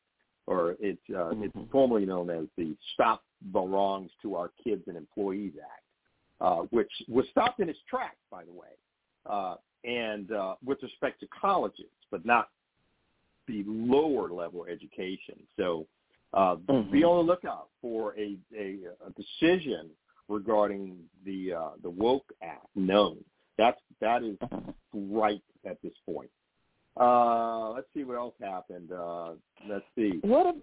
or it's uh, it's Mhm. formerly known as the Stop the Wrongs to Our Kids and Employees Act, uh, which was stopped in its tracks, by the way, uh, and uh, with respect to colleges, but not the lower level education. So uh, Mhm. be on the lookout for a, a, a decision regarding the uh, the woke act known. That's that is Mhm. right at this point. Uh, let's see what else happened. Uh, let's see. What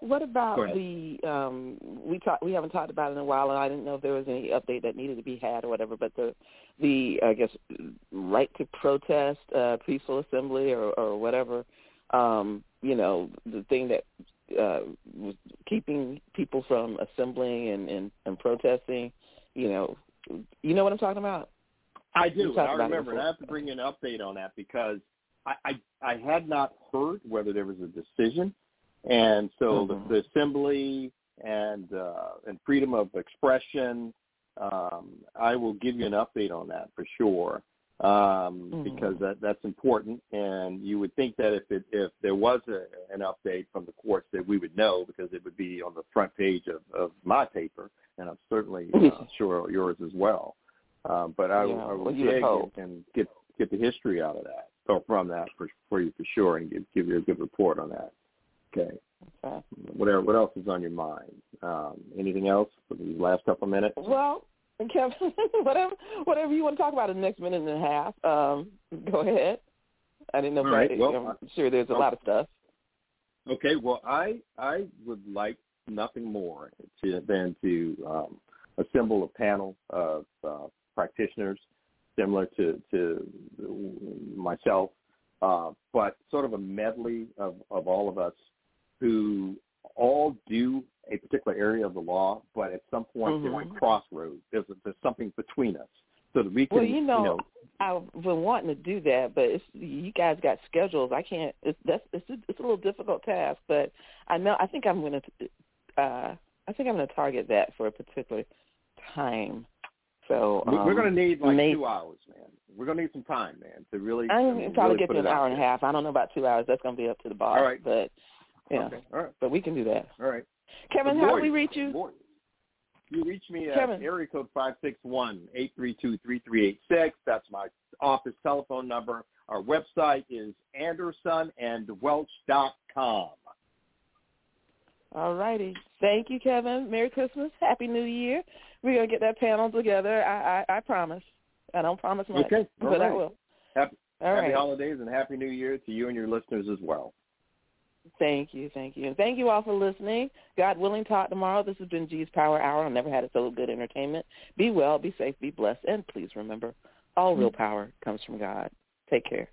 what about the um we talk we haven't talked about it in a while and I didn't know if there was any update that needed to be had or whatever, but the the I guess right to protest, uh peaceful assembly or or whatever, um, you know, the thing that uh was keeping people from assembling and, and, and protesting, you know you know what I'm talking about? I do. I remember. And I have to bring you an update on that because I, I I had not heard whether there was a decision, and so Mhm. the, the assembly and uh, and freedom of expression. Um, I will give you an update on that for sure um, Mhm. because that that's important. And you would think that if it if there was a, an update from the courts that we would know because it would be on the front page of, of my paper, and I'm certainly uh, sure yours as well. Um, but I, Yeah, I will well, you would dig and, and get get the history out of that or from that for for you for sure, and give, give you a good report on that. Okay. Okay. Whatever. What else is on your mind? Um, anything else for these last couple of minutes? Well, Kevin, whatever whatever you want to talk about in the next minute and a half, um, go ahead. I didn't know All right, well, I'm sure there's a well- lot of stuff. Okay. Well, I I would like nothing more to, than to um, assemble a panel of uh, practitioners similar to to myself, uh, but sort of a medley of, of all of us who all do a particular area of the law, but at some point they're Mhm. at crossroads. There's there's something between us, so that we can Well, you know, I've been wanting to do that, but it's you guys got schedules. I can't. It's that's it's a, it's a little difficult task, but I know. I think I'm gonna. Uh, I think I'm gonna target that for a particular time. So we- we're um, going to need like two hours, man. We're going to need some time, man, to really. I'm gonna probably really get to an hour and a half. I don't know about two hours. That's gonna be up to the boss. All right. but yeah, Okay. All right. but we can do that. All right. Kevin, how do we reach you? You reach me at Kevin. area code five six one eight three two three three eight six. That's my office telephone number. Our website is andersonandwelch.com. All righty. Thank you, Kevin. Merry Christmas. Happy New Year. We're gonna get that panel together. I I, I promise. I don't promise much, Okay. All but I will. Happy, All happy right. holidays and happy new year to you and your listeners as well. Thank you, thank you. And thank you all for listening. God willing, talk tomorrow. This has been G's Power Hour. I've never had it so good entertainment. Be well, be safe, be blessed, and please remember, all real mm-hmm. power comes from God. Take care.